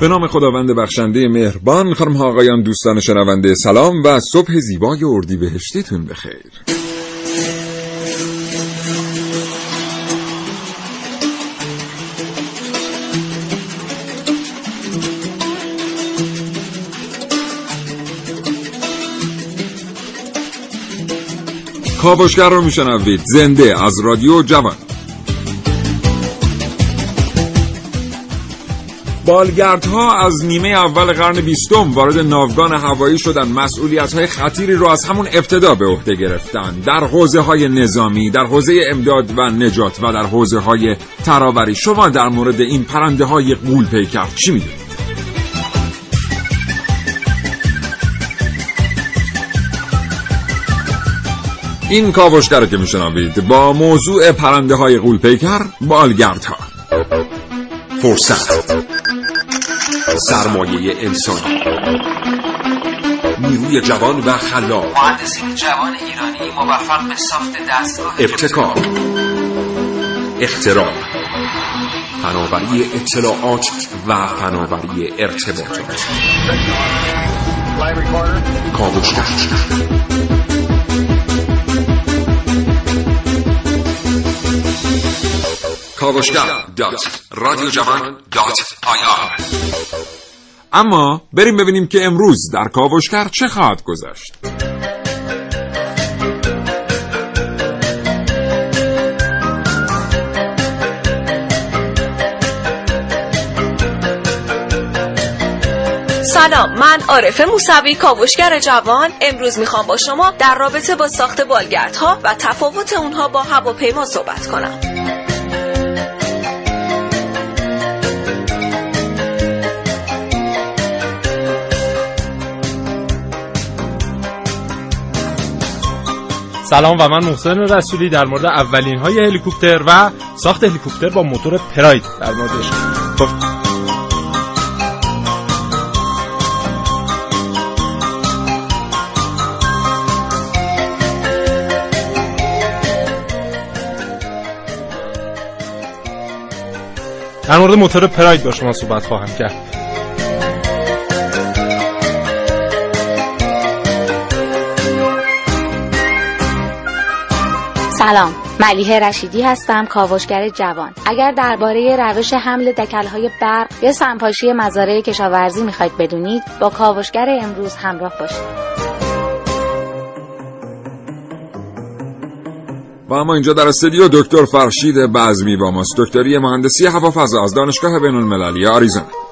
به نام خداوند بخشنده مهربان خانم ها آقایان دوستان شنونده سلام و صبح زیبای اردی بهشتیتون بخیر. کاوشگر رو میشنوید. زنده از رادیو جوان. بالگردها از نیمه اول قرن بیستم وارد ناوگان هوایی شدن. مسئولیت های خطیری رو از همون ابتدا به عهده گرفتن. در حوزه های نظامی در حوزه امداد و نجات و در حوزه های ترابری. شما در مورد این پرنده های قول پیکر چی می‌دونید؟ این کاوشگر که میشنوید با موضوع پرنده های قول پیکر بالگردها. فرصت. سرمایه انسانی. نیروی جوان و خلاق. مهندسین جوان ایرانی موفق به ساخت دستگاه ابتکار. اختراع. فناوری اطلاعات و فناوری ارتباطات. کاوشگر کاوشگر dot. رادیو جوان dot IR. اما بریم ببینیم که امروز در کاوشگر چه خواهد گذشت. سلام من عارفه موسوی کاوشگر جوان. امروز می‌خوام با شما در رابطه با ساخت بالگردها و تفاوت اونها با هواپیما صحبت کنم. سلام و من محسن رسولی در مورد اولین های هلیکوپتر و ساخت هلیکوپتر با موتور پراید در موردش خب. در مورد موتور پراید با شما صحبت خواهم کرد. سلام ملیه رشیدی هستم کاوشگر جوان. اگر درباره روش حمل دکلهای برق یا سنپاشی مزارع کشاورزی می‌خواید بدونید با کاوشگر امروز همراه باشید. و اما اینجا در استودیو دکتر فرشید بزمی با ماست. دکتری مهندسی هوافضا از دانشگاه بین المللی آریزونا.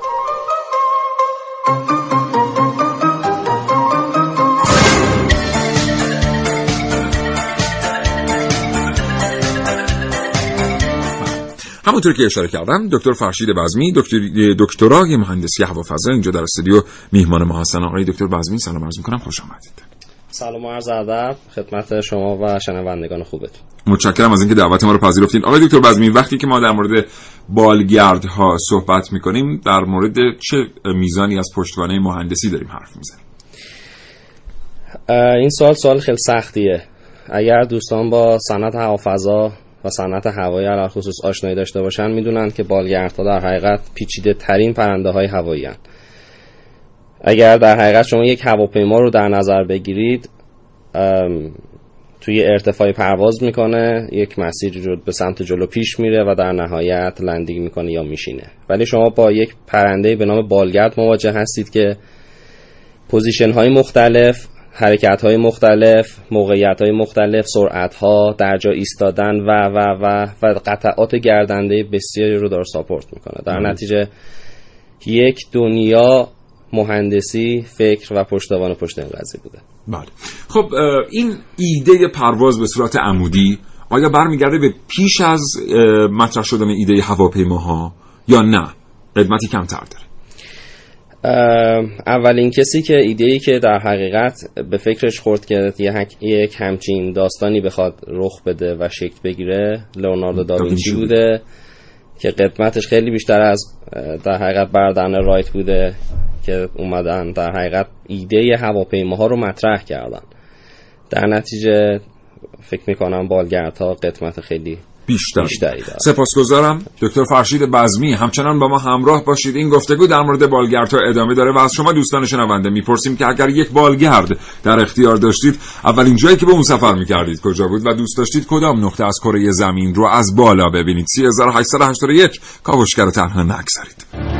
همونطور که اشاره کردم دکتر فرشید بزمی دکتر دکترای مهندسی هوافضا اینجا در استودیو میهمان ما هستن آقای دکتر بزمی سلام عرض می‌کنم خوش آمدید. سلام و عرض ادب خدمت شما و شنوندگان خوبتون. متشکرم از اینکه دعوت ما رو پذیرفتین. آقای دکتر بزمی وقتی که ما در مورد بالگردها صحبت می‌کنیم در مورد چه میزانی از پشتوانه مهندسی داریم حرف می‌زنیم؟ این سوال سوال خیلی سختیه. اگر دوستان با صنعت هوافضا و صنعت هوایی علاوه خصوص آشنایی داشته باشن می‌دونن که بالگردها در حقیقت پیچیده ترین پرنده های هوایی هن. اگر در حقیقت شما یک هواپیما رو در نظر بگیرید توی ارتفاعی پرواز می‌کنه یک مسیری رو به سمت جلو پیش میره و در نهایت لندینگ می‌کنه یا میشینه ولی شما با یک پرنده به نام بالگرد مواجه هستید که position های مختلف حرکت های مختلف موقعیت های مختلف سرعت ها در جا ایستادن و و و و قطعات گردنده بسیاری رو داره support می‌کنه. در نتیجه یک دنیا مهندسی فکر و پشتوانه پشت این قضیه بوده. بله. خب این ایده پرواز به صورت عمودی آیا برمیگرده به پیش از مطرح شدن ایده هواپیماها یا نه؟ قدمتی کمتر داره. اولین کسی که ایده ای که در حقیقت به فکرش خورد که یک همچین داستانی بخواد رخ بده و شکل بگیره لئوناردو داوینچی بوده. که قدمتش خیلی بیشتر از در حقیقت بردن رایت بوده که اومدن در حقیقت ایده هواپیماها رو مطرح کردن. در نتیجه فکر می‌کنم بالگردها قدمت خیلی بیشتر. بیشتری سپاسگزارم. دکتر فرشید بزمی همچنان با ما همراه باشید. این گفتگو در مورد بالگردها ادامه داره و از شما دوستان شنونده می‌پرسیم که اگر یک بالگرد در اختیار داشتید اولین جایی که به اون سفر می‌کردید کجا بود و دوست داشتید کدام نقطه از کره زمین رو از بالا ببینید؟ 3881 کاوشگر تنها نگذارید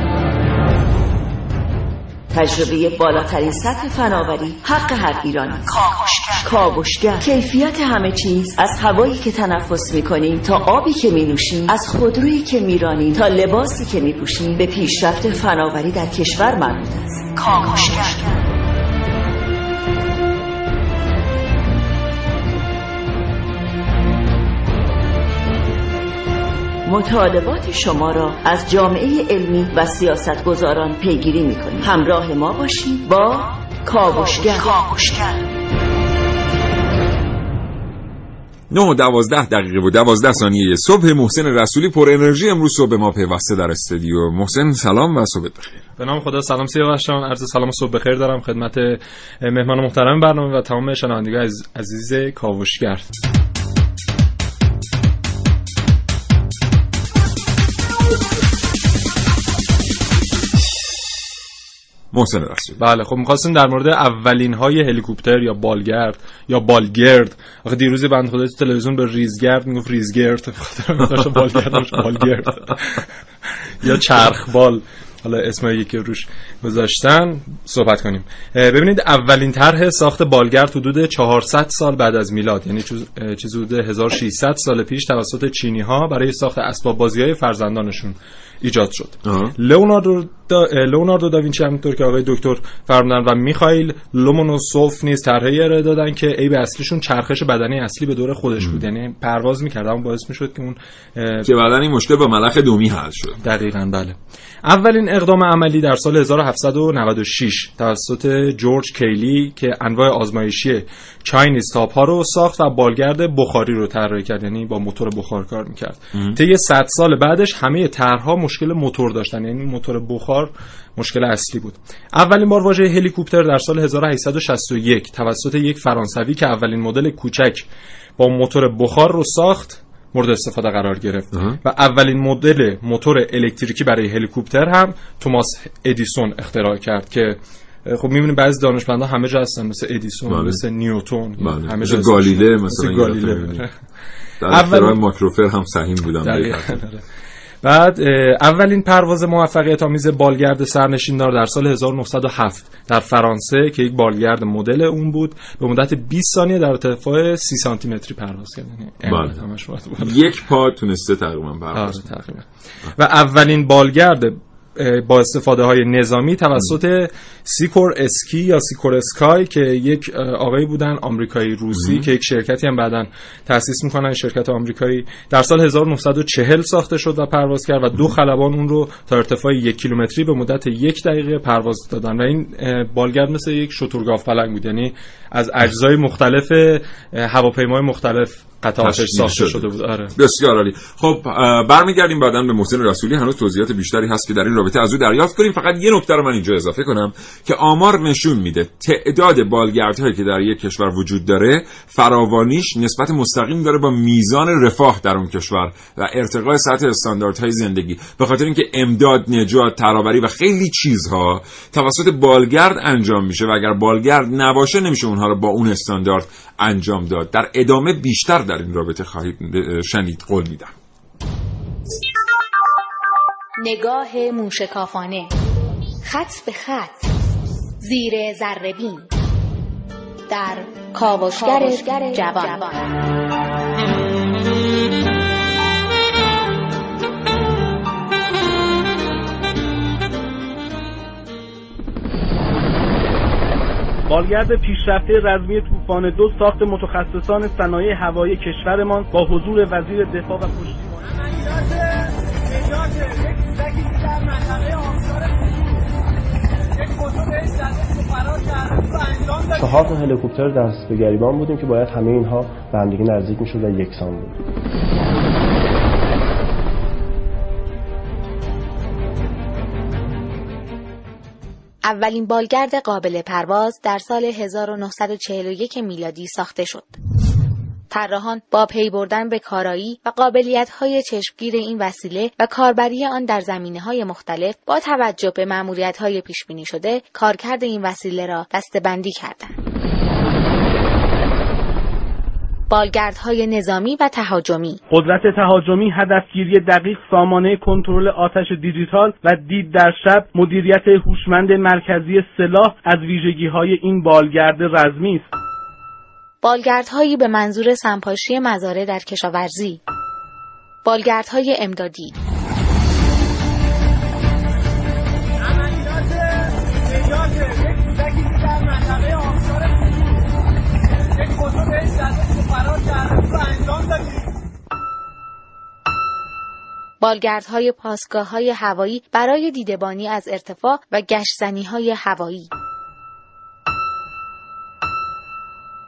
تجربه بالاترین سطح فناوری حق هر ایرانی. کاوشگر. کاوشگر. کیفیت همه چیز. از هوایی که تنفس می‌کنیم تا آبی که مینوشیم از خودرویی که میرانیم تا لباسی که میپوشیم به پیشرفت فناوری در کشور مربوط است. کاوشگر. مطالبات شما را از جامعه علمی و سیاستگزاران پیگیری می‌کنیم. همراه ما باشید با کاوشگر. نه و دوازده دقیقه و دوازده ثانیه صبح محسن رسولی پر انرژی امروز صبح ما پیوسته در استودیو. محسن سلام و صبح بخیر. به نام خدا سلام سیاوش جان. عرض سلام صبح بخیر دارم خدمت مهمان محترم برنامه و تمام شنوندگان عزیز کاوشگر. محسن رسول بله خب می‌خواستیم در مورد اولین های هلیکوپتر یا بالگرد یا بالگرد. آخه دیروزی بند خدا تلویزیون به ریزگرد می‌گفت ریزگرد بالگرد بالگرد. یا چرخ بال. حالا اسمایی که روش گذاشتن صحبت کنیم. ببینید اولین طرح ساخت بالگرد حدود 400 سال بعد از میلاد. یعنی چیز حدود 1600 سال پیش توسط چینی ها برای ساخت اسباب بازی های فرزندانشون. ایجاد شد. لئوناردو دا لئوناردو داوینچی همونطور که آقای دکتر فرمودن و میخائیل لومونوسوف نیز طرحی ارائه دادن که عیب اصلیشون چرخش بدنی اصلی به دور خودش بود. یعنی پرواز می‌کرد. اما باعث می‌شد که اون که بعدن این مشکل با ملخ دومی حل شد. دقیقا بله. اولین اقدام عملی در سال 1796 توسط جورج کیلی که انواع آزمایشی چاینیز تاپ ها رو ساخت و بالگرد بخاری رو طراحی کرد. یعنی با موتور بخار کار می‌کرد. طی 100 سال بعدش همه طرحها مشکل موتور داشتن یعنی موتور بخار مشکل اصلی بود اولین بار واژه هلیکوپتر در سال 1861 توسط یک فرانسوی که اولین مدل کوچک با موتور بخار رو ساخت مورد استفاده قرار گرفت و اولین مدل موتور الکتریکی برای هلیکوپتر هم توماس ادیسون اختراع کرد که خب می‌بینیم بعضی دانشمندا همه جا هستن مثل ادیسون بله. مثل نیوتون بله. همه مثل جا گالیله مثل مثلا گالیله گرفته بله. در اول- ماکروفر هم سهیم بودن. بعد اولین پرواز موفقیت آمیز بالگرد سرنشیندار در سال 1907 در فرانسه که یک بالگرد مدل اون بود به مدت 20 ثانیه در ارتفاع 30 سانتی متری پرواز کرد یعنی بله. یک پا تونسته تقریبا آره پرواز کنه. تقریبا و اولین بالگرد با استفاده های نظامی توسط سیکورسکی یا سیکورسکای که یک آقایی بودن آمریکایی روسی که یک شرکتی هم بعدا تأسیس می‌کنن. شرکت آمریکایی در سال 1940 ساخته شد و پرواز کرد و دو خلبان اون رو تا ارتفاع یک کیلومتری به مدت یک دقیقه پرواز دادن و این بالگرد مثل یک شترگاف پلنگ بود. یعنی از اجزای مختلف هواپیمای مختلف قطعاتش ساخته شده شده بود. آره. بسیار عالی. خب برمیگردیم بعدا به محسن رسولی. هنوز توضیحات بیشتری هست که در این رابطه از او دریافت کنیم. فقط یه نکته رو من اینجا اضافه کنم که آمار نشون میده تعداد بالگردهایی که در یک کشور وجود داره فراوانیش نسبت مستقیم داره با میزان رفاه در اون کشور و ارتقای سطح استانداردهای زندگی. به خاطر اینکه امداد نجات ترابری و خیلی چیزها توسط بالگرد انجام میشه و اگر بالگرد نباشه نمیشه اونها رو با اون استاندارد انجام داد. در ادامه بیشتر در این رابطه خواهید شنید قول میدم. نگاه موشکافانه. خط به خط. زیر ذره‌بین در کاوشگر جوان. بالگرد پیشرفته رزمی طوفان دو ساخت متخصصان صنایع هوایی کشورمان با حضور وزیر دفاع و پشتیبان چهار تا هلیکوپتر دست به گریبان بودیم که باید همه اینها به همدیگه نزدیک می‌شد و یکسان بود. اولین بالگرد قابل پرواز در سال 1941 میلادی ساخته شد. طراحان با پی بردن به کارایی و قابلیت های چشمگیر این وسیله و کاربری آن در زمینه های مختلف با توجه به معمولیت های پیش بینی شده کارکرد این وسیله را دستبندی کردند. بالگردهای نظامی و تهاجمی. قدرت تهاجمی هدفگیری دقیق سامانه کنترل آتش دیجیتال و دید در شب مدیریت هوشمند مرکزی سلاح از ویژگی های این بالگرد رزمی است. بالگردهایی به منظور سنپاشی مزارع در کشاورزی. بالگردهای امدادی. بالگردهای پاسگاه های هوایی برای دیدبانی از ارتفاع و گشتزنی های هوایی.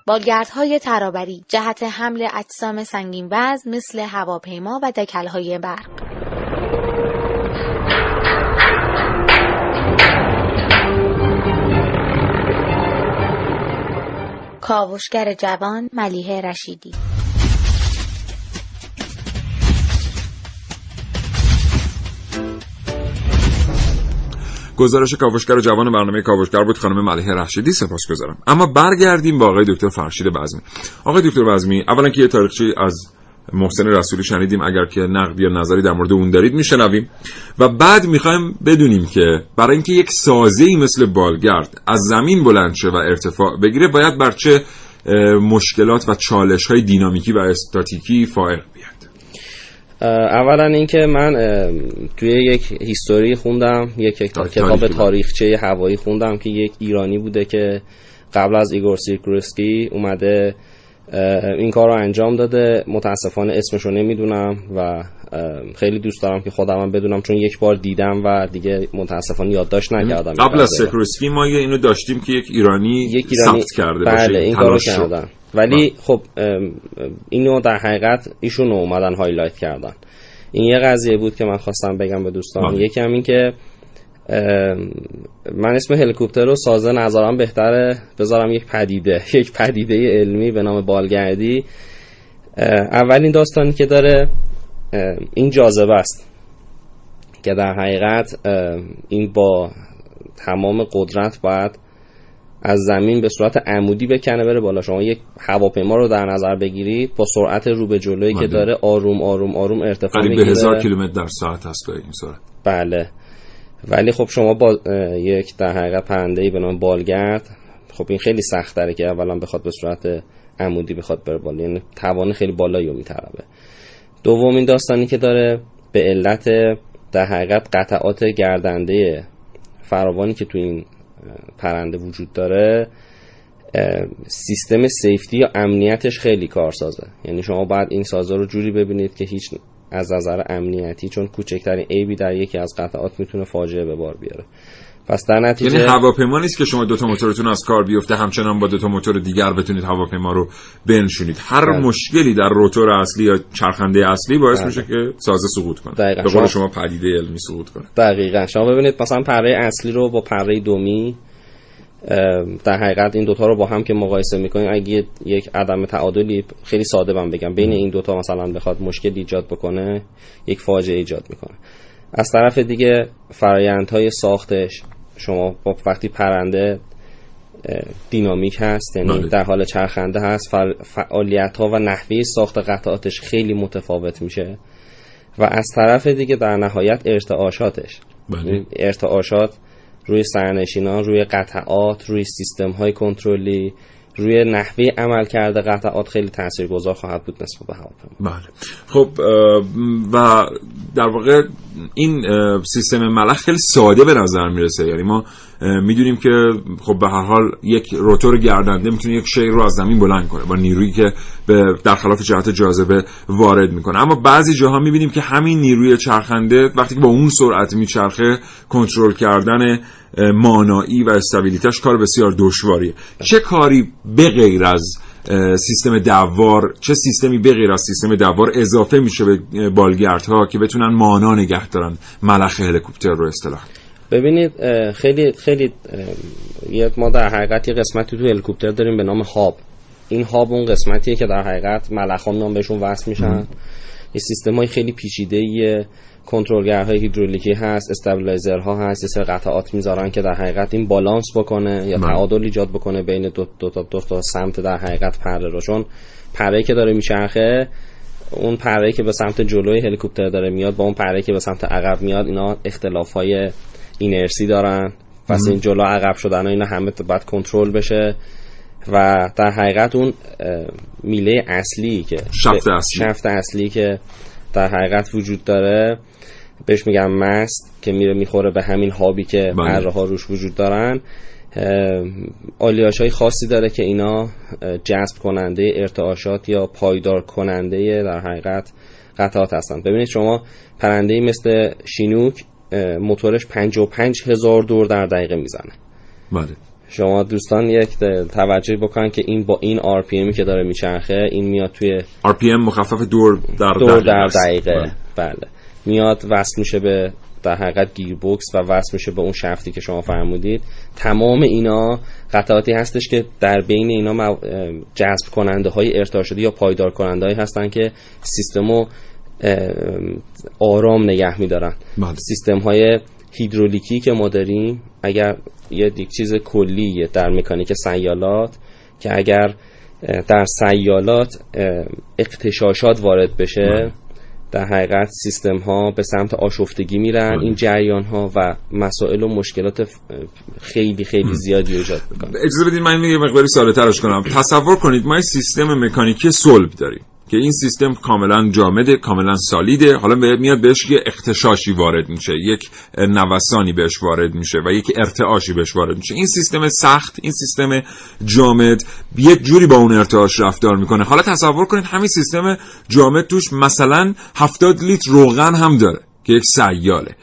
بالگردهای ترابری جهت حمل اجسام سنگین وزن مثل هواپیما و دکلهای برق. کاوشگر جوان ملیه رشیدی. گزارش کاوشگر جوان برنامه کاوشگر بود خانم ملیحه رشیدی سپاسگزارم اما برگردیم با آقای دکتر فرشید بزمی آقای دکتر بزمی اولا که یه تاریخچه از محسن رسولی شنیدیم اگر که نقد یا نظری در مورد اون دارید میشنویم. و بعد می‌خوایم بدونیم که برای اینکه یک سازه مثل بالگرد از زمین بلند شه و ارتفاع بگیره باید بر چه مشکلات و چالش های دینامیکی و استاتیکی فائق اولا اینکه من توی یک history خوندم یک کتاب تاریخچه هوایی خوندم که یک ایرانی بوده که قبل از ایگور سیکورسکی اومده این کار رو انجام داده. متاسفانه اسمش رو نمی‌دونم و خیلی دوست دارم که خودم هم بدونم چون یک بار دیدم و دیگه متاسفانه یادداشت نکردم. قبل از سیکورسکی ما اینو داشتیم که یک ایرانی, یک ایرانی ثبت کرده بله باشه این کارو کردن. ولی خب اینو در حقیقت ایشون اومدن هایلایت کردن. این یه قضیه بود که من خواستم بگم به دوستان. یکی هم این که من اسم هلیکوپتر رو سازه نظرم بهتره بذارم یک پدیده یک پدیده علمی به نام بالگردی. اولین داستانی که داره این جاذبه است که در حقیقت این با تمام قدرت باید از زمین به صورت عمودی بکنه بره بالا. شما یک هواپیما رو در نظر بگیرید با سرعت رو به جلویی که داره آروم آروم آروم ارتفاع می‌گیره به هزار کیلومتر در ساعت هست این سرعت. بله. ولی خب شما با یک در حقیقت پرنده به نام بالگرد خب این خیلی سخت داره که اولا بخواد به صورت عمودی بخواد بره بالا. یعنی توان خیلی بالایی رو میطلبه. دومین داستانی که داره به علت در حقیقت قطعات گردنده فراوانی که تو این پرنده وجود داره سیستم سیفتی یا امنیتش خیلی کارسازه. یعنی شما باید این سازه رو جوری ببینید که هیچ از نظر امنیتی چون کوچکترین عیبی در یکی از قطعات می‌تونه فاجعه به بار بیاره. پس در نتیجه یعنی هواپیما نیست که شما دو تا موتورتون از کار بیفته همچنان با دو تا موتور دیگر بتونید هواپیما رو بنشونید هر بله. مشکلی در روتور اصلی یا چرخنده اصلی باعث بله. میشه که سازه سقوط کنه. دقیقاً. به قول شما پدیده علمی سقوط کنه. دقیقاً. شما ببینید مثلا پره اصلی رو با پره دومی در حقیقت این دوتا رو با هم که مقایسه می‌کنیم اگه یک عدم تعادلی خیلی ساده من بگم. بین این دوتا مثلا بخواد مشکل ایجاد بکنه یک فاجعه ایجاد می‌کنه. از طرف دیگه فرایندهای ساختش شما با وقتی پرنده دینامیک هست یعنی در حال چرخنده هست فعالیت ها و نحوه ساخت قطعاتش خیلی متفاوت میشه و از طرف دیگه در نهایت ارتعاشاتش بله. ارتعاشات روی سرنشینان روی قطعات روی سیستم های کنترلی روی نحوه عمل کرده قطعات خیلی تاثیرگذار خواهد بود نسبت به هواپیما. بله. خب و در واقع این سیستم ملخ خیلی ساده به نظر می‌رسه. یعنی ما می‌دونیم که خب به هر حال یک روتور گردنده می‌تونه یک شیر رو از زمین بلند کنه با نیرویی که به در خلاف جهت جاذبه وارد می‌کنه. اما بعضی جاها می‌بینیم که همین نیروی چرخنده وقتی که با اون سرعت میچرخه کنترل کردن مانایی و استابیلیتش کار بسیار دشواریه. چه کاری به غیر از سیستم دوار چه سیستمی به غیر از سیستم دوار اضافه میشه به بالگردها که بتونن مانا نگه دارن ملخ هلیکوپتر رو اصطلاح ببینید خیلی خیلی ما در حقیقت یه قسمتی تو هلیکوپتر داریم به نام هاب. این هاب اون قسمتیه که در حقیقت ملخام نام بهشون وصل میشن. یه سیستم های خیلی پیچیده کنترلگرهای هیدرولیکی هست استابیلایزرها هست یه سر قطعات می‌ذارن که در حقیقت این بالانس بکنه یا تعادل ایجاد بکنه بین دو, دو, تا, دو تا سمت در حقیقت پره رو. چون پره که داره میچرخه اون پره که به سمت جلوی هلیکوپتر داره میاد با اون پره که به سمت عقب میاد اینا اختلاف های اینرسی دارن. پس این جلو عقب شدن و اینا همه باید کنترل بشه. و در حقیقت اون میله اصلی که شفت اصلی. شفت اصلی که در حقیقت وجود داره. بهش میگم مست که میره می‌خوره به همین هابی که بله. ها روش وجود دارن. آلیاش های خاصی داره که اینا جذب کننده ارتعاشات یا پایدار کننده در حقیقت قطعات هستن. ببینید شما پرنده مثل شینوک موتورش 55 هزار دور در دقیقه می‌زنه. بله. شما دوستان یک توجه بکنن که این با این RPM که داره میچرخه این میاد توی RPM مخفف دور در دور در دقیقه. بله. بله. میاد وصل میشه به در حقیقت گیربکس و وصل میشه به اون شفتی که شما فرمودید. تمام اینا قطعاتی هستش که در بین اینا جذب کننده های ارتعا شده یا پایدار کننده هایی هستن که سیستمو آرام نگه میدارن بله. سیستم های هیدرولیکی که ما داریم اگر یه دیگه چیز کلیه در مکانیک سیالات که اگر در سیالات اقتشاشات وارد بشه بله. در حقیقت سیستم ها به سمت آشفتگی میرن بله. این جریان ها و مسائل و مشکلات خیلی خیلی زیادی ایجاد می‌کنن اجازه بدید من یه مقداری ساده ترش کنم تصور کنید ما سیستم مکانیکی صلب داریم که این سیستم کاملا جامده کاملا سالیده. حالا میاد بهش یه اختشاشی وارد میشه یک نوسانی بهش وارد میشه و یک ارتعاشی بهش وارد میشه. این سیستم سخت این سیستم جامد یک جوری با اون ارتعاش رفتار می‌کنه. حالا تصور کنید همین سیستم جامد توش مثلا 70 لیتر روغن هم داره که یک سیاله.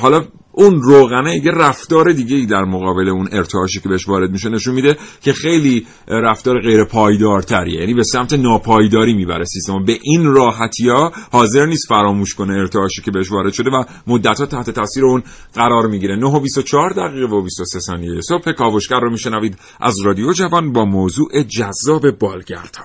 حالا اون روغنه یه رفتار دیگه ای در مقابل اون ارتعاشی که بهش وارد میشه نشون میده که خیلی رفتار غیر پایدارتریه. یعنی به سمت ناپایداری می‌بره سیستم. به این راحتی ها حاضر نیست فراموش کنه ارتعاشی که بهش وارد شده و مدت ها تحت تاثیر اون قرار می‌گیره. 9 و 24 دقیقه و 23 ثانیه صبح. کاوشگر رو میشنوید از رادیو جوان با موضوع جذاب بالگردها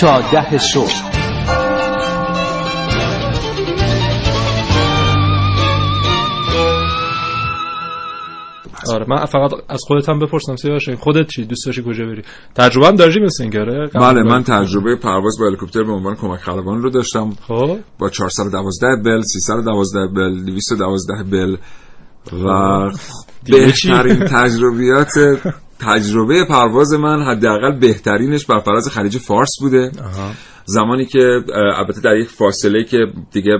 تا ده صبح. آره من فقط از خودت هم بپرسم سیاوش خودت چی؟ دوست داشتی کجا بری؟ تجربه هم داشتی مثل اینگاره بله من تجربه پرواز با هلیکوپتر به عنوان کمک خلبان رو داشتم. خب. با 412 بل 312 بل 212 بل و بهترین تجربیات تجربه پرواز من حداقل بهترینش بر فراز خلیج فارس بوده. زمانی که البته در یک فاصله که دیگه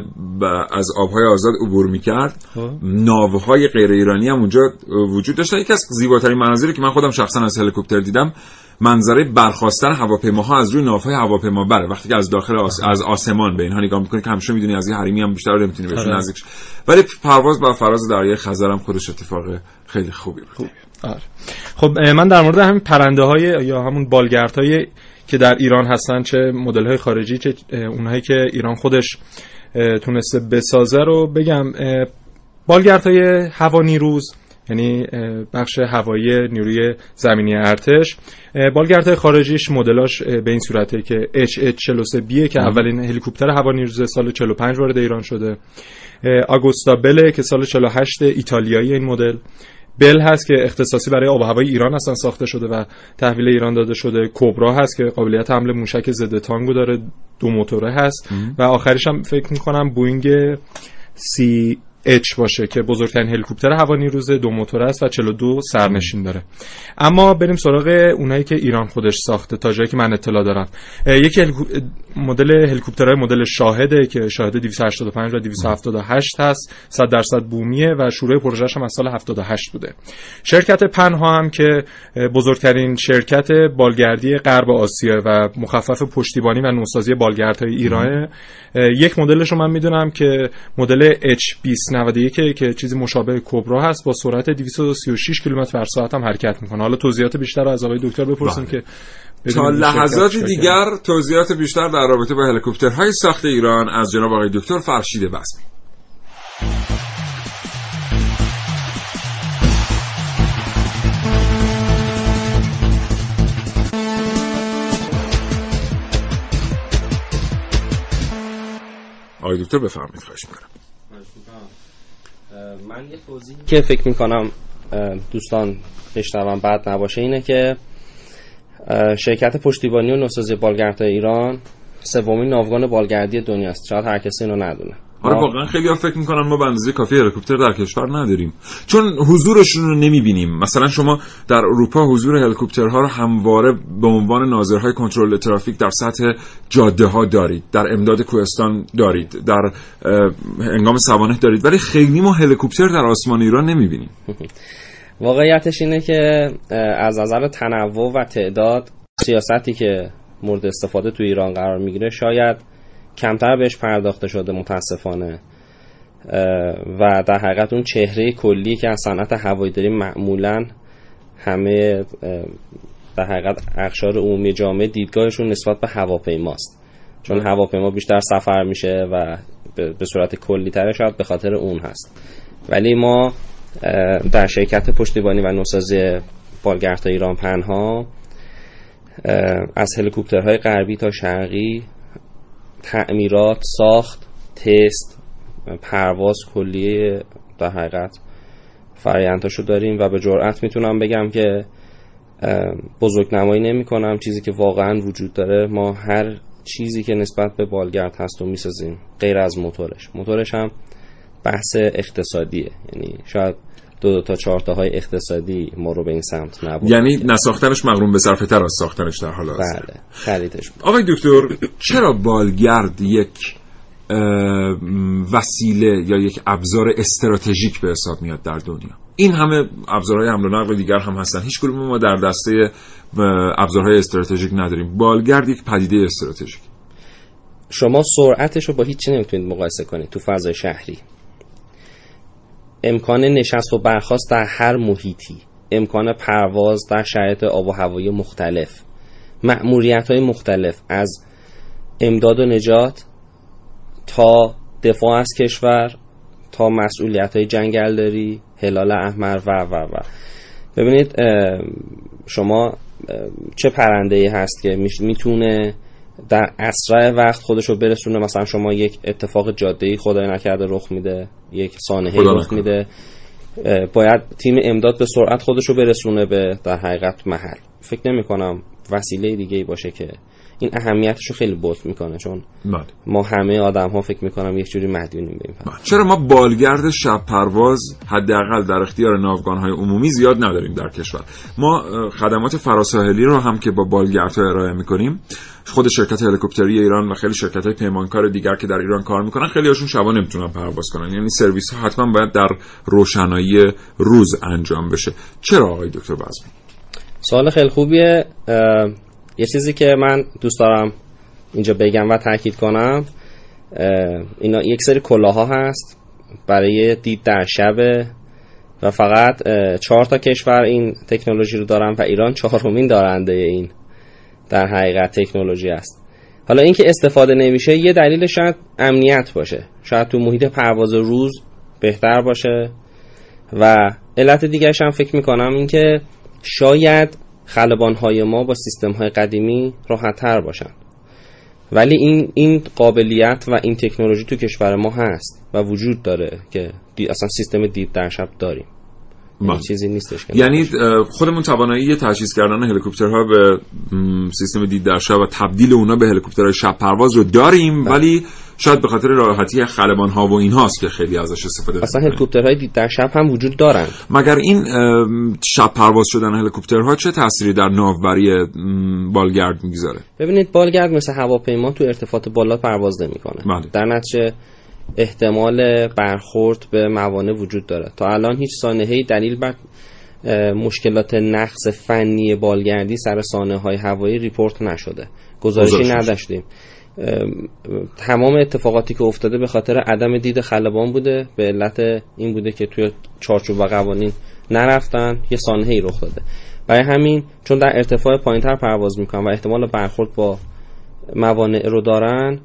از آبهای آزاد عبور می‌کرد خب. ناوهای غیر ایرانی هم اونجا وجود داشتن یکی از زیباترین مناظری که من خودم شخصا از هلیکوپتر دیدم منظره برخواستن هواپیماها از روی ناوهای هواپیما بره. وقتی که از داخل آس... از آسمان به اینها نگاه می‌کنی که همیشه می‌دونی از یه حریمی هم بیشتر نمی‌تونی بهشون آره. نزدیک ولی پرواز بر فراز دریای خزر هم خودش اتفاق خیلی خوبی بود. آره. خب من در مورد همین پرنده های یا همون بالگرد های که در ایران هستن چه مدل های خارجی چه اونهایی که ایران خودش تونسته بسازه رو بگم بالگرد های هوا نیروز یعنی بخش هوایی نیروی زمینی ارتش بالگردهای خارجیش مدلاش به این صورته که HH43B که اولین هلیکوپتر هوانیروز سال 45 وارد ایران شده آگوستا بله که سال 48 ایتالیایی این مدل بل هست که اختصاصی برای آب و هوای ایران اصلا ساخته شده و تحویل ایران داده شده. کوبرا هست که قابلیت حمل موشک ضد تانگو داره. دو موتوره هست. و آخرش هم فکر می‌کنم بوینگ سی اچ باشه که بزرگترین هلیکوپتر هوایی روز دو موتور است و 42 سرنشین داره. اما بریم سراغ اونایی که ایران خودش ساخته تا جایی که من اطلاع دارم. یکی مدل هلیکوپترهای مدل شاهده که شاهد 285 و 278 هست 100 درصد بومیه و شروع پروژهش هم از سال 78 بوده. شرکت پنها هم که بزرگترین شرکت بالگردی غرب آسیا و مخفف پشتیبانی و نوسازی بالگردهای ایرانه. یک مدلش رو من می‌دونم که مدل H2091 که چیزی مشابه کبرا هست با سرعت 236 کیلومتر بر ساعت هم حرکت می‌کنه. حالا توضیحات بیشتر از آقای دکتر بپرسیم بله. که تا لحظات دیگر توضیحات بیشتر در رابطه با هلیکوپترهای ساخت ایران از جناب آقای دکتر فرشید بسمی. آقای دکتر بفرمایید خواهش می‌کنم. من یه توضیحی که فکر می‌کنم دوستان بشنوم بعد نباشه اینه که شرکت پشتیبانی و نوسازی بالگردهای ایران سومین ناوگان بالگردی دنیاست. شاید هر کسی اینو ندونه. آره واقعا خیلی ها فکر می‌کنن ما به اندازه کافی هلیکوپتر در کشور نداریم. چون حضورشون رو نمی‌بینیم. مثلا شما در اروپا حضور هلیکوپترها رو همواره به عنوان ناظرهای کنترل ترافیک در سطح جاده ها دارید. در امداد کوهستان دارید. در انگام سوانه دارید. ولی خیلی ما هلیکوپتر در آسمان ایران نمی‌بینیم. واقعیتش اینه که از نظر تنوع و تعداد سیاستی که مورد استفاده تو ایران قرار می‌گیره شاید کمتر بهش پرداخته شده متاسفانه و در حقیقت اون چهره کلی که از صنعت هوایداری معمولا همه در حقیقت اخشار عمومی جامعه دیدگاهشون نسبت به هواپیماست چون. هواپیما بیشتر سفر میشه و به صورت کلی تره شاید به خاطر اون هست ولی ما در شرکت پشتیبانی و نوسازی بالگرد ایران پنها از هلیکوپترهای غربی تا شرقی تعمیرات ساخت تست پرواز کلیه در حقیقت فراینداشو داریم و به جرئت می‌تونم بگم که بزرگ نمایی نمی کنم چیزی که واقعا وجود داره ما هر چیزی که نسبت به بالگرد هست و می‌سازیم غیر از موتورش. موتورش هم بحث اقتصادیه. یعنی شاید دو, دو تا چهار های اقتصادی ما رو به این سمت نبود. یعنی نساختنش مغروم به صرفه تر از ساختنش در حال است بله خریدش بود. آقای دکتر چرا بالگرد یک وسیله یا یک ابزار استراتژیک به حساب میاد در دنیا؟ این همه ابزارهای حمل و نقل دیگر هم هستن. هیچ کدوم ما در دسته ابزارهای استراتژیک نداریم. بالگرد یک پدیده استراتژیک. شما سرعتش رو با هیچی نمی‌تونید مقایسه کنید تو فضای شهری. امکان نشست و برخواست در هر محیطی. امکان پرواز در شرایط آب و هوایی مختلف. معمولیت های مختلف از امداد و نجات تا دفاع از کشور تا مسئولیت های جنگلداری هلال احمر و و و. ببینید شما چه پرنده هست که می‌تونه در اسرع وقت خودش رو برسونه. مثلا شما یک اتفاق جاده ای خدای نکرده رخ میده یک سانحه رخ میده باید تیم امداد به سرعت خودش رو برسونه به در حقیقت محل. فکر نمی کنم وسیله دیگه ای باشه که این اهمیتش رو خیلی بولت می‌کنه چون بله. ما همه آدم ها فکر می‌کنم یک جوری مدیونیم به این بله. چرا ما بالگرد شب پرواز حداقل در اختیار ناوگان های عمومی زیاد نداریم در کشور؟ ما خدمات فراساحلی رو هم که با بالگرد ها ارائه می‌کنیم خود شرکت هلیکوپتری ایران و خیلی شرکت های پیمانکار دیگر که در ایران کار می‌کنن خیلی هاشون شبا نمی‌تونن پرواز کنن. یعنی سرویس ها حتما باید در روشنایی روز انجام بشه. چرا آقای دکتر بازمی سوال خیلی خوبیه. یه چیزی که من دوست دارم اینجا بگم و تاکید کنم اینا یک سری کلاها هست برای دید در شب و فقط چهار تا کشور این تکنولوژی رو دارن و ایران چهارمین دارنده این در حقیقت تکنولوژی است. حالا اینکه استفاده نمیشه یه دلیل شاید امنیت باشه. شاید تو محیط پرواز روز بهتر باشه. و علت دیگرش هم فکر می‌کنم این که شاید خلبان های ما با سیستم های قدیمی راحت تر باشن ولی این این قابلیت و این تکنولوژی تو کشور ما هست و وجود داره که اصلا سیستم دید در شب داریم. این بله. چیزی نیستش که یعنی خودمون توانایی تجهیز کردن هلیکوپترها به سیستم دید در شب و تبدیل اونا به هلیکوپترهای شب پرواز رو داریم ولی شاید به خاطر راحتی خلبان ها و این هاست که خیلی ازش استفاده اصلا. هلیکوپترهای در شب هم وجود دارن. مگر این شب پرواز شدن هلیکوپترها چه تأثیری در ناوبری بالگرد می‌گذاره؟ ببینید بالگرد مثل هواپیما تو ارتفاعات بالا پرواز نمی‌کنه. بله. در نتیجه احتمال برخورد به موانع وجود داره. تا الان هیچ سانحه‌ای دلیل بر مشکلات نقص فنی بالگردی سر سانحه های هوایی ریپورت نشده. گزارشی گزارش نداشتیم. تمام اتفاقاتی که افتاده به خاطر عدم دید خلبان بوده. به علت این بوده که توی چارچوب و قوانین نرفتن یه سانحه‌ای رخ داده. برای همین چون در ارتفاع پایینتر پرواز می‌کنن و احتمال برخورد با موانع رو دارن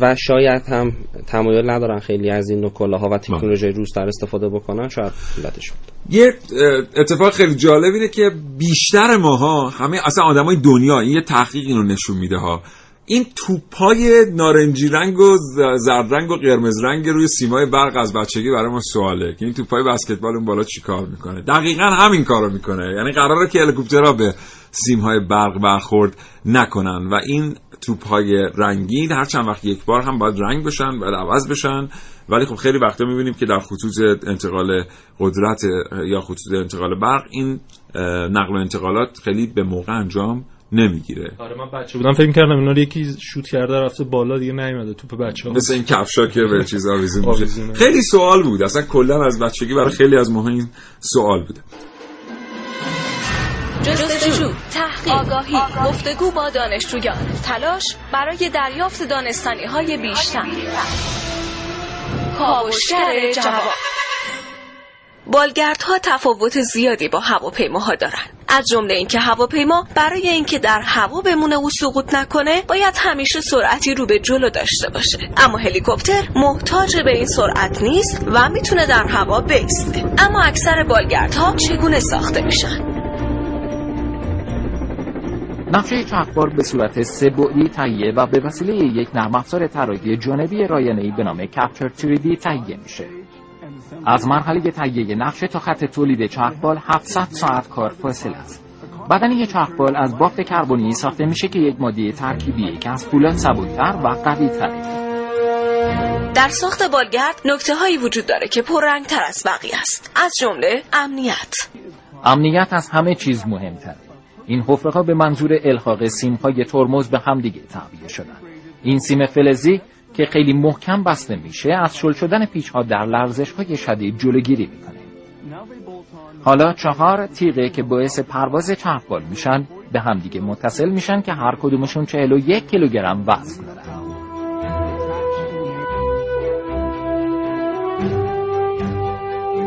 و شاید هم تمایل ندارن خیلی از این کلاها و تکنولوژی روزتر استفاده بکنن شاید علتش بود یه اتفاق خیلی جالب اینه که بیشتر ماها همه اصلا آدمای دنیا این یه تحقیق اینو نشون میده ها. این توپای نارنجی رنگ و زرد رنگ و قرمز رنگ روی سیمای برق از بچگی برای ما سواله که این توپای بسکتبال اون بالا چیکار می‌کنه؟ دقیقا همین کارو می‌کنه. یعنی قراره که هلیکوپترها به سیمهای برق برخورد نکنن و این توپهای رنگین هر چند وقت یک بار هم باید رنگ بشن باید عوض بشن. ولی خب خیلی وقتا می‌بینیم که در خطوط انتقال قدرت یا خطوط انتقال برق این نقل و انتقالات خیلی به موقع انجام نمی‌گیره. آره من بچه بودم فکر کردم اینا رو یکی شوت کرده رفته بالا دیگه نیومده. توپ بچه ها مثل این کفشا که به چیز آویزون میشه. خیلی سوال بود. اصلا کلا از بچگی برای خیلی از ماها این سوال بوده. جستجو، تحقیق، آگاهی، گفتگو با دانشجویان، تلاش برای دریافت دانستانی های بیشتر. کاوشگر جواب بالگردها تفاوت زیادی با هواپیماها دارند. از جمله اینکه هواپیما برای اینکه در هوا بمونه و سقوط نکنه باید همیشه سرعتی رو به جلو داشته باشه. اما هلیکوپتر محتاج به این سرعت نیست و می‌تونه در هوا بیسته. اما اکثر بالگردها چگونه ساخته میشن؟ نقشه چرخبار به صورت سه بعدی تهیه و به وسیله یک نرم افزار طراحی جانبی رایانه‌ای به نام کپچر 3D تهیه میشه. از مرحله تهیه نقشه تا خط تولید چرخبال 700 ساعت کار فاصله است. بدن یک چرخبال از بافت کربنی ساخته میشه که یک ماده ترکیبیه که از پولاد سبکتر و قوی‌تره. در ساخت بالگرد نکته هایی وجود داره که پررنگ تر از بقیه است از جمله امنیت امنیت از همه چیز مهمتره. این حفره به منظور الحاق سیم‌های ترمز به همدیگه تعبیه شدن. این سیم فلزی که خیلی محکم بسته میشه از شل شدن پیچ‌ها در لرزش‌های شدید جلوگیری می‌کنه. حالا چهار تیغه که باعث پرواز چرخبال میشن به همدیگه متصل میشن که هر کدومشون 41 کیلوگرم وزن دارن.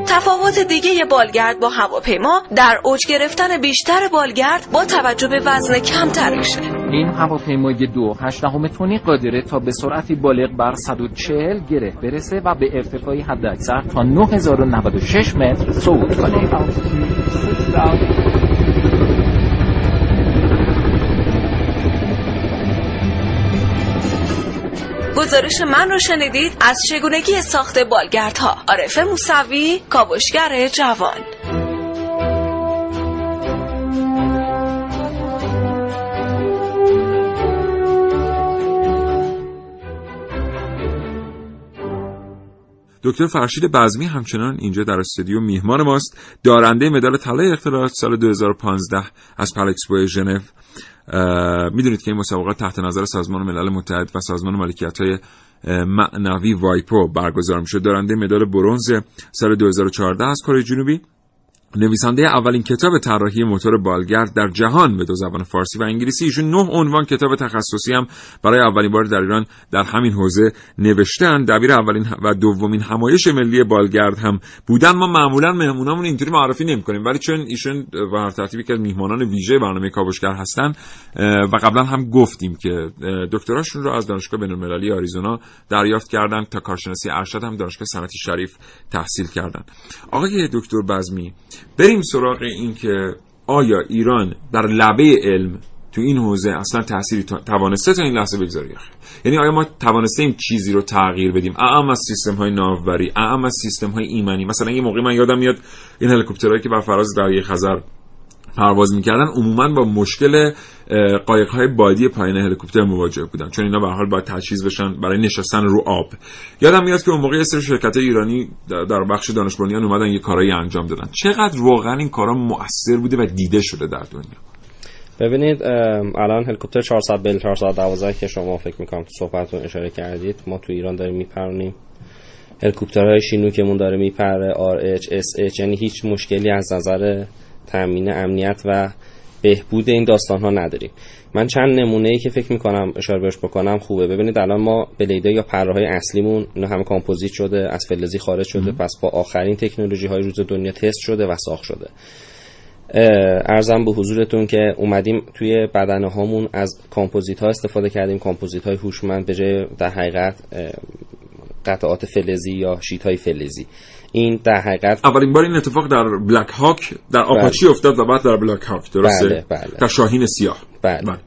تفاوت دیگه بالگرد با هواپیما در اوج گرفتن بیشتر بالگرد با توجه به وزن کمترشه این هواپیمای دو هشتهم تونی قادره تا به سرعتی بالغ بر 140 گره برسه و به ارتفاعی حداکثر تا 9096 متر صعود کنه. گزارش من رو شنیدید از چگونگی ساخت بالگردها عارف موسوی کاوشگر جوان. دکتر فرشید بزمی همچنان اینجا در استودیو میهمان ماست. دارنده مدال طلای اختراعات سال 2015 از پرکسپو ژنو. می‌دونید که این مسابقات تحت نظر سازمان ملل متحد و سازمان مالکیت های معنوی وایپو برگزار می‌شد. دارنده مدال برنز سال 2014 از کره جنوبی. نویسنده اولین کتاب طراحی موتور بالگرد در جهان به دو زبان فارسی و انگلیسی ایشون نه عنوان کتاب تخصصی هم برای اولین بار در ایران در همین حوزه نوشتن دبیر اولین و دومین همایش ملی بالگرد هم بودن. ما معمولا مهمونامون اینطوری معرفی نمی‌کنیم ولی چون ایشون به هر ترتیبی که میهمانان ویژه برنامه کاوشگر هستن و قبلا هم گفتیم که دکتراشون رو از دانشگاه بین‌المللی آریزونا دریافت کردن تا کارشناسی ارشد هم دانشگاه صنعتی شریف تحصیل کردن. آقای دکتر بزمی بریم سراغ این که آیا ایران در لبه علم تو این حوزه اصلا تأثیری توانسته تا این لحظه بگذاری یعنی آیا ما توانسته این چیزی رو تغییر بدیم؟ اعم از سیستم های ناوبری اعم از سیستم های ایمنی. مثلا یه موقع من یادم میاد این هلیکوپترهایی که بر فراز دریای خزر پرواز می‌کردن عموما با مشکل قایق های بادی پایین هلیکوپتر مواجه بودن چون اینا به حال باید تجهیز بشن برای نشستن رو آب. یادم میاد که اون موقع سری شرکت ایرانی در بخش دانش بنیان اومدن یه کارایی انجام دادن. چقدر واقعا این کارا مؤثر بوده و دیده شده در دنیا؟ ببینید الان هلیکوپتر 400 بل 412 که شما فکر می‌کنم تو صحبتتون اشاره کردید. ما تو ایران داریم میپرونیم. هلیکوپترهای شینوکمون داره میپره RH SH یعنی هیچ مشکلی از نظر تامین امنیت و بهبود این داستان ها نداریم. من چند نمونه ای که فکر می‌کنم اشاره بهش بکنم خوبه. ببینید الان ما blade ها یا پره های اصلیمون اینا همه کامپوزیت شده از فلزی خارج شده پس با آخرین تکنولوژی های روز دنیا تست شده و ساخت شده. عرضم به حضورتون که اومدیم توی بدنه هامون از کامپوزیت ها استفاده کردیم. کامپوزیت های هوشمند به جای در حقیقت قطعات فلزی یا شیت های فلزی. این در حقیقت اولین بار این اتفاق در بلک هاک در آپاچی بله. افتاد و بعد در بلک هاک درسته بله بله. در شاهین سیاه بله, بله.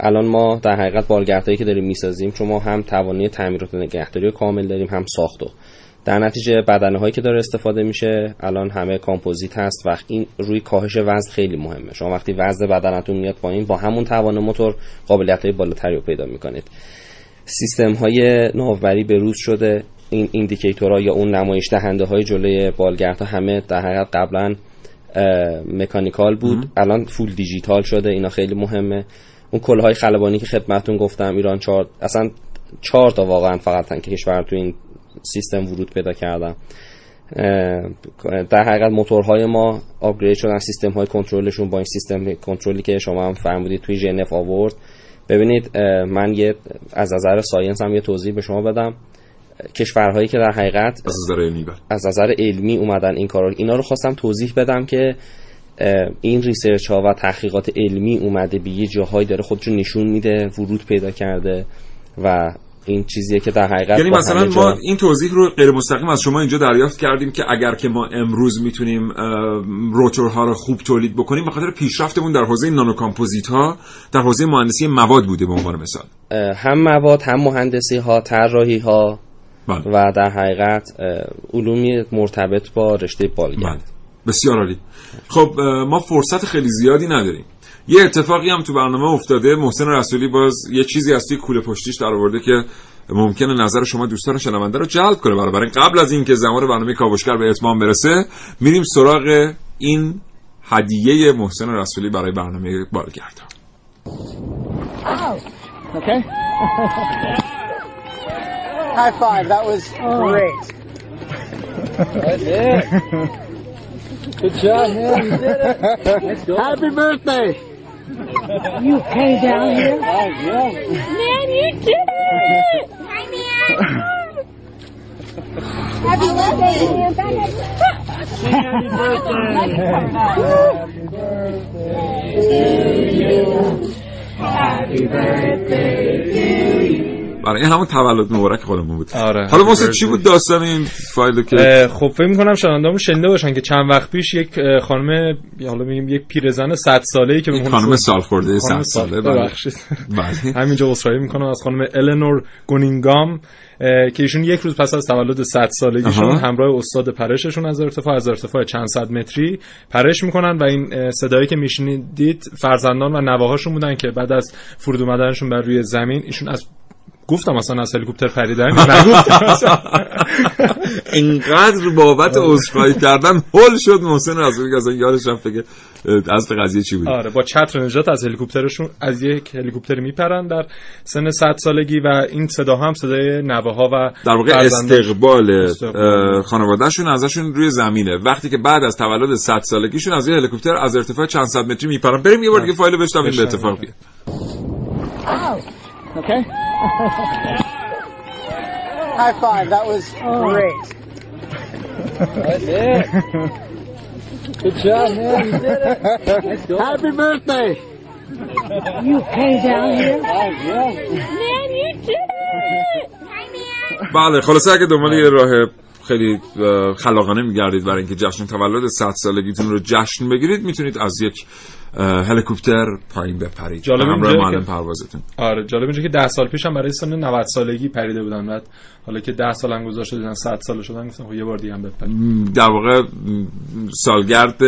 الان ما در حقیقت بالگردهایی که داریم می‌سازیم شما هم توانی تعمیرات نگهداری کامل داریم هم ساختو در نتیجه بدنه هایی که داره استفاده میشه الان همه کامپوزیت هست و این روی کاهش وزن خیلی مهمه شما وقتی وزن بدنتون میاد پایین با همون توان موتور قابلیت های بالاتری رو پیدا می‌کنید سیستم های ناوبری به روز شده این ایندیکیتورها یا اون نمایش دهنده های جلوی بالگردها همه در حقیقت قبلا مکانیکال بود. الان فول دیجیتال شده اینا خیلی مهمه. اون کلهای خلبانی که خدمتون گفتم ایران چهار اصلا چهار تا واقعا فقط که کشور تو این سیستم ورود پیدا کردم در حقیقت موتورهای ما آپگرید شدن سیستم های کنترلشون با این سیستم کنترلی که شما هم فهمیدید توی ژنو آورد. ببینید من یه از نظر science هم یه توضیح به شما بدم. کشورهایی که در حقیقت از نظر علمی بله. از نظر علمی اومدن این کارو اینا رو خواستم توضیح بدم که این research ها و تحقیقات علمی اومده به یه جاهایی داره خودشون نشون میده ورود پیدا کرده و این چیزیه که در حقیقت یعنی مثلا ما این توضیح رو غیر مستقیم از شما اینجا دریافت کردیم که اگر که ما امروز می‌تونیم روتورها رو خوب تولید بکنیم به خاطر پیشرفتمون در حوزه نانو کامپوزیت ها در حوزه مهندسی مواد بوده به عنوان مثال هم مواد هم مهندسی ها طراحی ها بله. و در حقیقت علومی مرتبط با رشته بالگرد. بله. بسیار عالی. خب ما فرصت خیلی زیادی نداریم. یه اتفاقی هم تو برنامه افتاده. محسن رسولی باز یه چیزی از توی کوله پشتیش در آورده که ممکنه نظر شما دوستان شنونده رو جلب کنه. برای قبل از اینکه زمان برنامه کاوشگر به اتمام برسه میریم سراغ این هدیه محسن رسولی برای برنامه بالگرد. Okay. High five. That was great. That's it. Good job, man. You did it. Happy birthday. You came down here? Oh, yeah. Man, you did it! Hi, man. Happy birthday, man. Happy birthday. you! Happy birthday to you. برای این همون تولد مبارک خودمون بود. آره. حالا واسه چی بود داستان این فایل که خب فکر می‌کنم شنوندهامون شنیده باشن که چند وقت پیش یک خانم حالا میگیم یک پیرزن 100 ساله‌ای که یک خانم سال خورده 100 ساله ببخشید. همینجا عذرخواهی می‌کنم از خانم النور گونینگام که ایشون یک روز پس از تولد 100 سالگیشون همراه استاد پرششون از ارتفاع از ارتفاع چند صد متری پرش می‌کنن و این صدایی که میشنیدید فرزندان و نواهاشون بودن که بعد از فرود اومدنشون بر روی زمین ایشون از گفتم اصلا از هلیکوپتر پریدن. اینقدر بابت عذرخواهی کردن هول شد محسن رسولی که اصلا یادش رفت که اصل قضیه چی بود. آره با چتر نجات از هلیکوپترشون از یک هلیکوپتر میپرن در سن 100 سالگی و این صدا هم صدای نوه ها و در واقع. استقبال خانوادهشون ازشون روی زمینه. وقتی که بعد از تولد 100 سالگیشون از یه هلیکوپتر از ارتفاع چند صد متری میپرن. بریم یه بار دیگه فایل بشنویم به اتفاق بیاد. Okay. High five. That was great. That's it. Good job, man. You did it. Happy birthday. You came down here? Yeah. Man, you did it! بله خلاصه اگه دنبال یه راه خیلی خلاقانه میگردید برای اینکه جشن تولد 100 سالگیتون رو جشن بگیرید می‌تونید از یک هلیکوپتر پایین بپرید. جالب همراه معلم که- پروازتون. آره جالب اینجا که 10 سال پیشم برای سن 90 سالگی پریده بودن بعد حالا که 10 سال هم گذاشته دیدن 100 سال شدن گفتم خب یه بار دیگه هم بپرید. در واقع سالگرد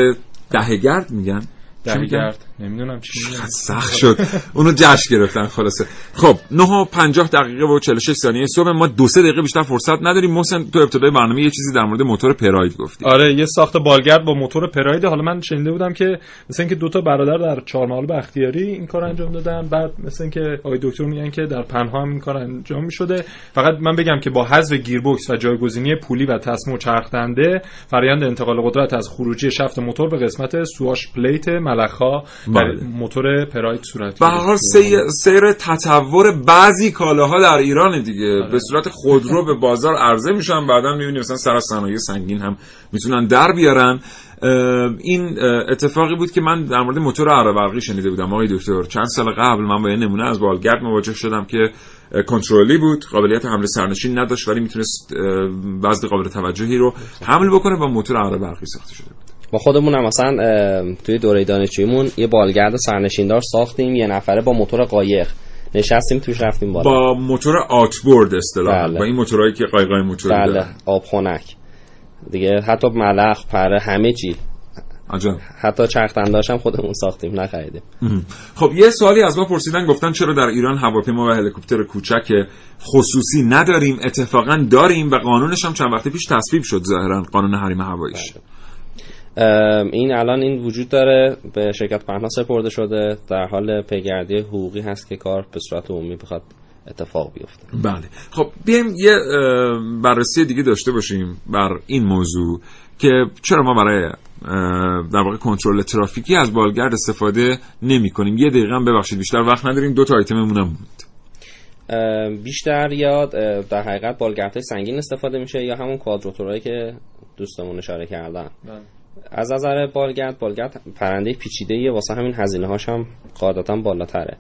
دهگرد میگن. دهگرد نمی‌دونم چی سخت شد. اونو جشن گرفتن خلاصه. خب 9 و 50 دقیقه و 46 ثانیه صبح. ما دو سه دقیقه بیشتر فرصت نداریم. محسن تو ابتدای برنامه یه چیزی در مورد موتور پراید گفتی. آره یه ساخت بالگرد با موتور پراید. حالا من شنیده بودم که مثل اینکه دو تا برادر در چهارمحال بختیاری این کار انجام دادن بعد مثل اینکه آقای دکتر میگن که در پنها هم این کار انجام می‌شده. فقط من بگم که با حذف گیربکس و جایگزینی پولی و تصمیم و چرخدنده فرآیند انتقال قدرت از خروجی شفت موتور به قسمت سواش پلیت ملخا در بله. موتور پراید صورت به هر حال سی- سیر تطور بعضی کالاها در ایران دیگه. به صورت خودرو به بازار عرضه میشن. بعدا می‌بینیم مثلا سر صنایع سنگین هم می‌تونن در بیارن. این اتفاقی بود که من در مورد موتور اره برقی شنیده بودم. آقای دکتر چند سال قبل من با یه نمونه از بالگرد مواجه شدم که کنترلی بود. قابلیت حمل سرنشین نداشت ولی می‌تونست وزن قابل توجهی رو حمل بکنه با موتور اره برقی ساخته شده بود. ما خودمون هم مثلا توی دوره دانشجوییمون یه بالگرد سرنشیندار ساختیم یه نفره با موتور قایق نشستیم توش رفتیم بالا با موتور آتبورد اصطلاحا بله. با این موتورهایی که قایقای موتور بله دارن. آب خنک دیگه حتی ملخ پره همه چی عجب. حتی چرخ هم خودمون ساختیم نخریدیم. خب یه سوالی از ما پرسیدن گفتن چرا در ایران هواپیما و هلیکوپتر کوچک خصوصی نداریم اتفاقا داریم و قانونش هم چند وقت پیش تصویب شد ظاهرا قانون حریم هواییش ام، این الان این وجود داره به شرکت پهنا سپرده شده در حال پیگردی حقوقی هست که کار به صورت عمومی بخواد اتفاق بیفته. بله. خب بیایم یه بررسی دیگه داشته باشیم بر این موضوع که چرا ما برای در واقع کنترل ترافیکی از بالگرد استفاده نمی کنیم یه دقیقه هم ببخشید بیشتر وقت نداریم. دو تا آیتممون هم موند. ام، بیشتر یا اه، در حقیقت بالگردهای سنگین استفاده میشه یا همون کوادروتورهایی که دوستمون اشاره کردن. از نظر بالگرد بالگرد پرنده پیچیده ایه واسه همین هزینه هاش هم قاعدتا بالاتره.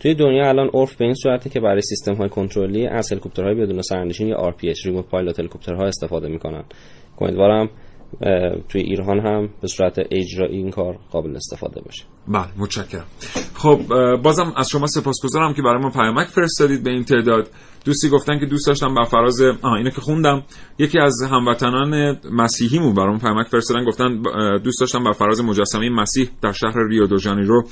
توی دنیا الان عرف به این صورته که برای سیستم های کنترلی از هلیکوپترهای بدون سرنشین یا RPH ریموت پایلوت هلیکوپترها استفاده می‌کنن. امیدوارم توی ایران هم به صورت اجرایی این کار قابل استفاده باشه. بله متشکرم. خب بازم از شما سپاسگزارم که برای ما پیامک فرستادید به این تعداد. دوستی گفتن که دوست داشتم بر فراز آه اینو که خوندم. یکی از هموطنان مسیحیمون برام پیامک فرستادن گفتن دوست داشتم بر فراز مجسمه مسیح در شهر ریو دو ژانیرو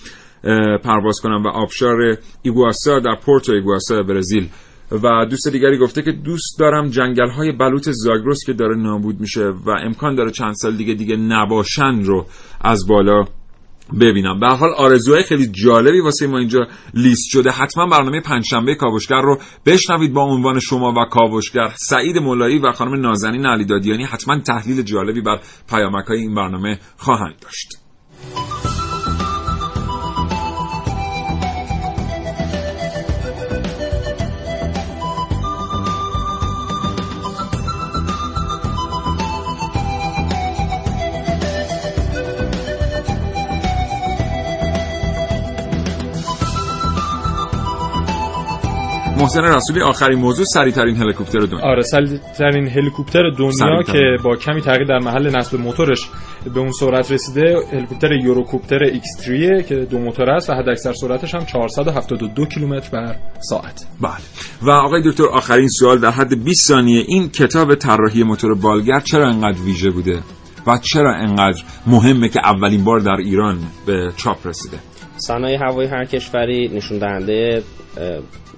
پرواز کنم و آبشار ایگواسا در پورتو ایگواسا برزیل. و دوست دیگری گفته که دوست دارم جنگل های بلوط زاگرس که داره نابود میشه و امکان داره چند سال دیگه دیگه نباشن رو از بالا ببینم. به حال آرزوهای خیلی جالبی واسه ما اینجا لیست شده. حتما برنامه پنجشنبه کاوشگر رو بشنوید با عنوان شما و کاوشگر. سعید مولایی و خانم نازنین علی دادیانی حتما تحلیل جالبی بر پیامک های این برنامه خواهند داشت. محسن رسولی آخرین موضوع سریعترین هلیکوپتر دنیا. آره سریعترین هلیکوپتر دنیا. که با کمی تغییر در محل نصب موتورش به اون سرعت رسیده هلیکوپتر یوروکوپتر X3 که دو موتور است و حداکثر سرعتش هم 472 کیلومتر بر ساعت. بله. و آقای دکتر آخرین سوال در حد 20 ثانیه. این کتاب طراحی موتور بالگر چرا انقدر ویژه بوده؟ و چرا انقدر مهمه که اولین بار در ایران به چاپ رسیده؟ صنایع هوایی هر کشوری نشون دهنده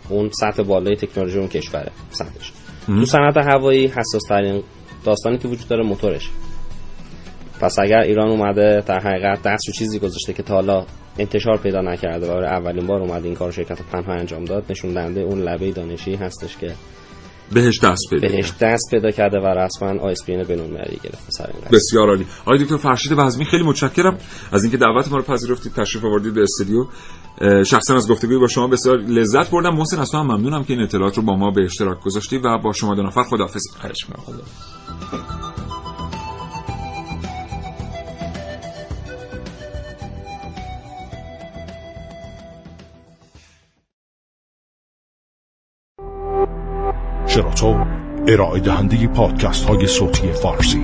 اون سطح بالای تکنولوژی اون کشوره سطحش. تو صنعت هوایی حساس ترین داستانی که وجود داره موتورش. پس اگر ایران اومده در حقیقت دست رو چیزی گذاشته که تا حالا انتشار پیدا نکرده و برای اولین بار اومده این کار شرکت پنها انجام داد نشون دهنده اون لبه دانشی هستش که بهش دست پیدا بهش دست پیدا کرده و رسما آیسپین بین‌المللی گرفته سر این. بسیار عالی. آقای دکتر فرشید بزمی خیلی متشکرم از اینکه دعوت ما رو پذیرفتید تشریف آوردید به استودیو. شخصا از گفتگوی با شما بسیار لذت بردم. محسن از تو هم ممنونم که این اطلاعات رو با ما به اشتراک گذاشتی و با شما دو نفر خداحافظ. خواهش می‌کنم. خدا شراطو ارائه دهنده پادکست های صوتی فارسی.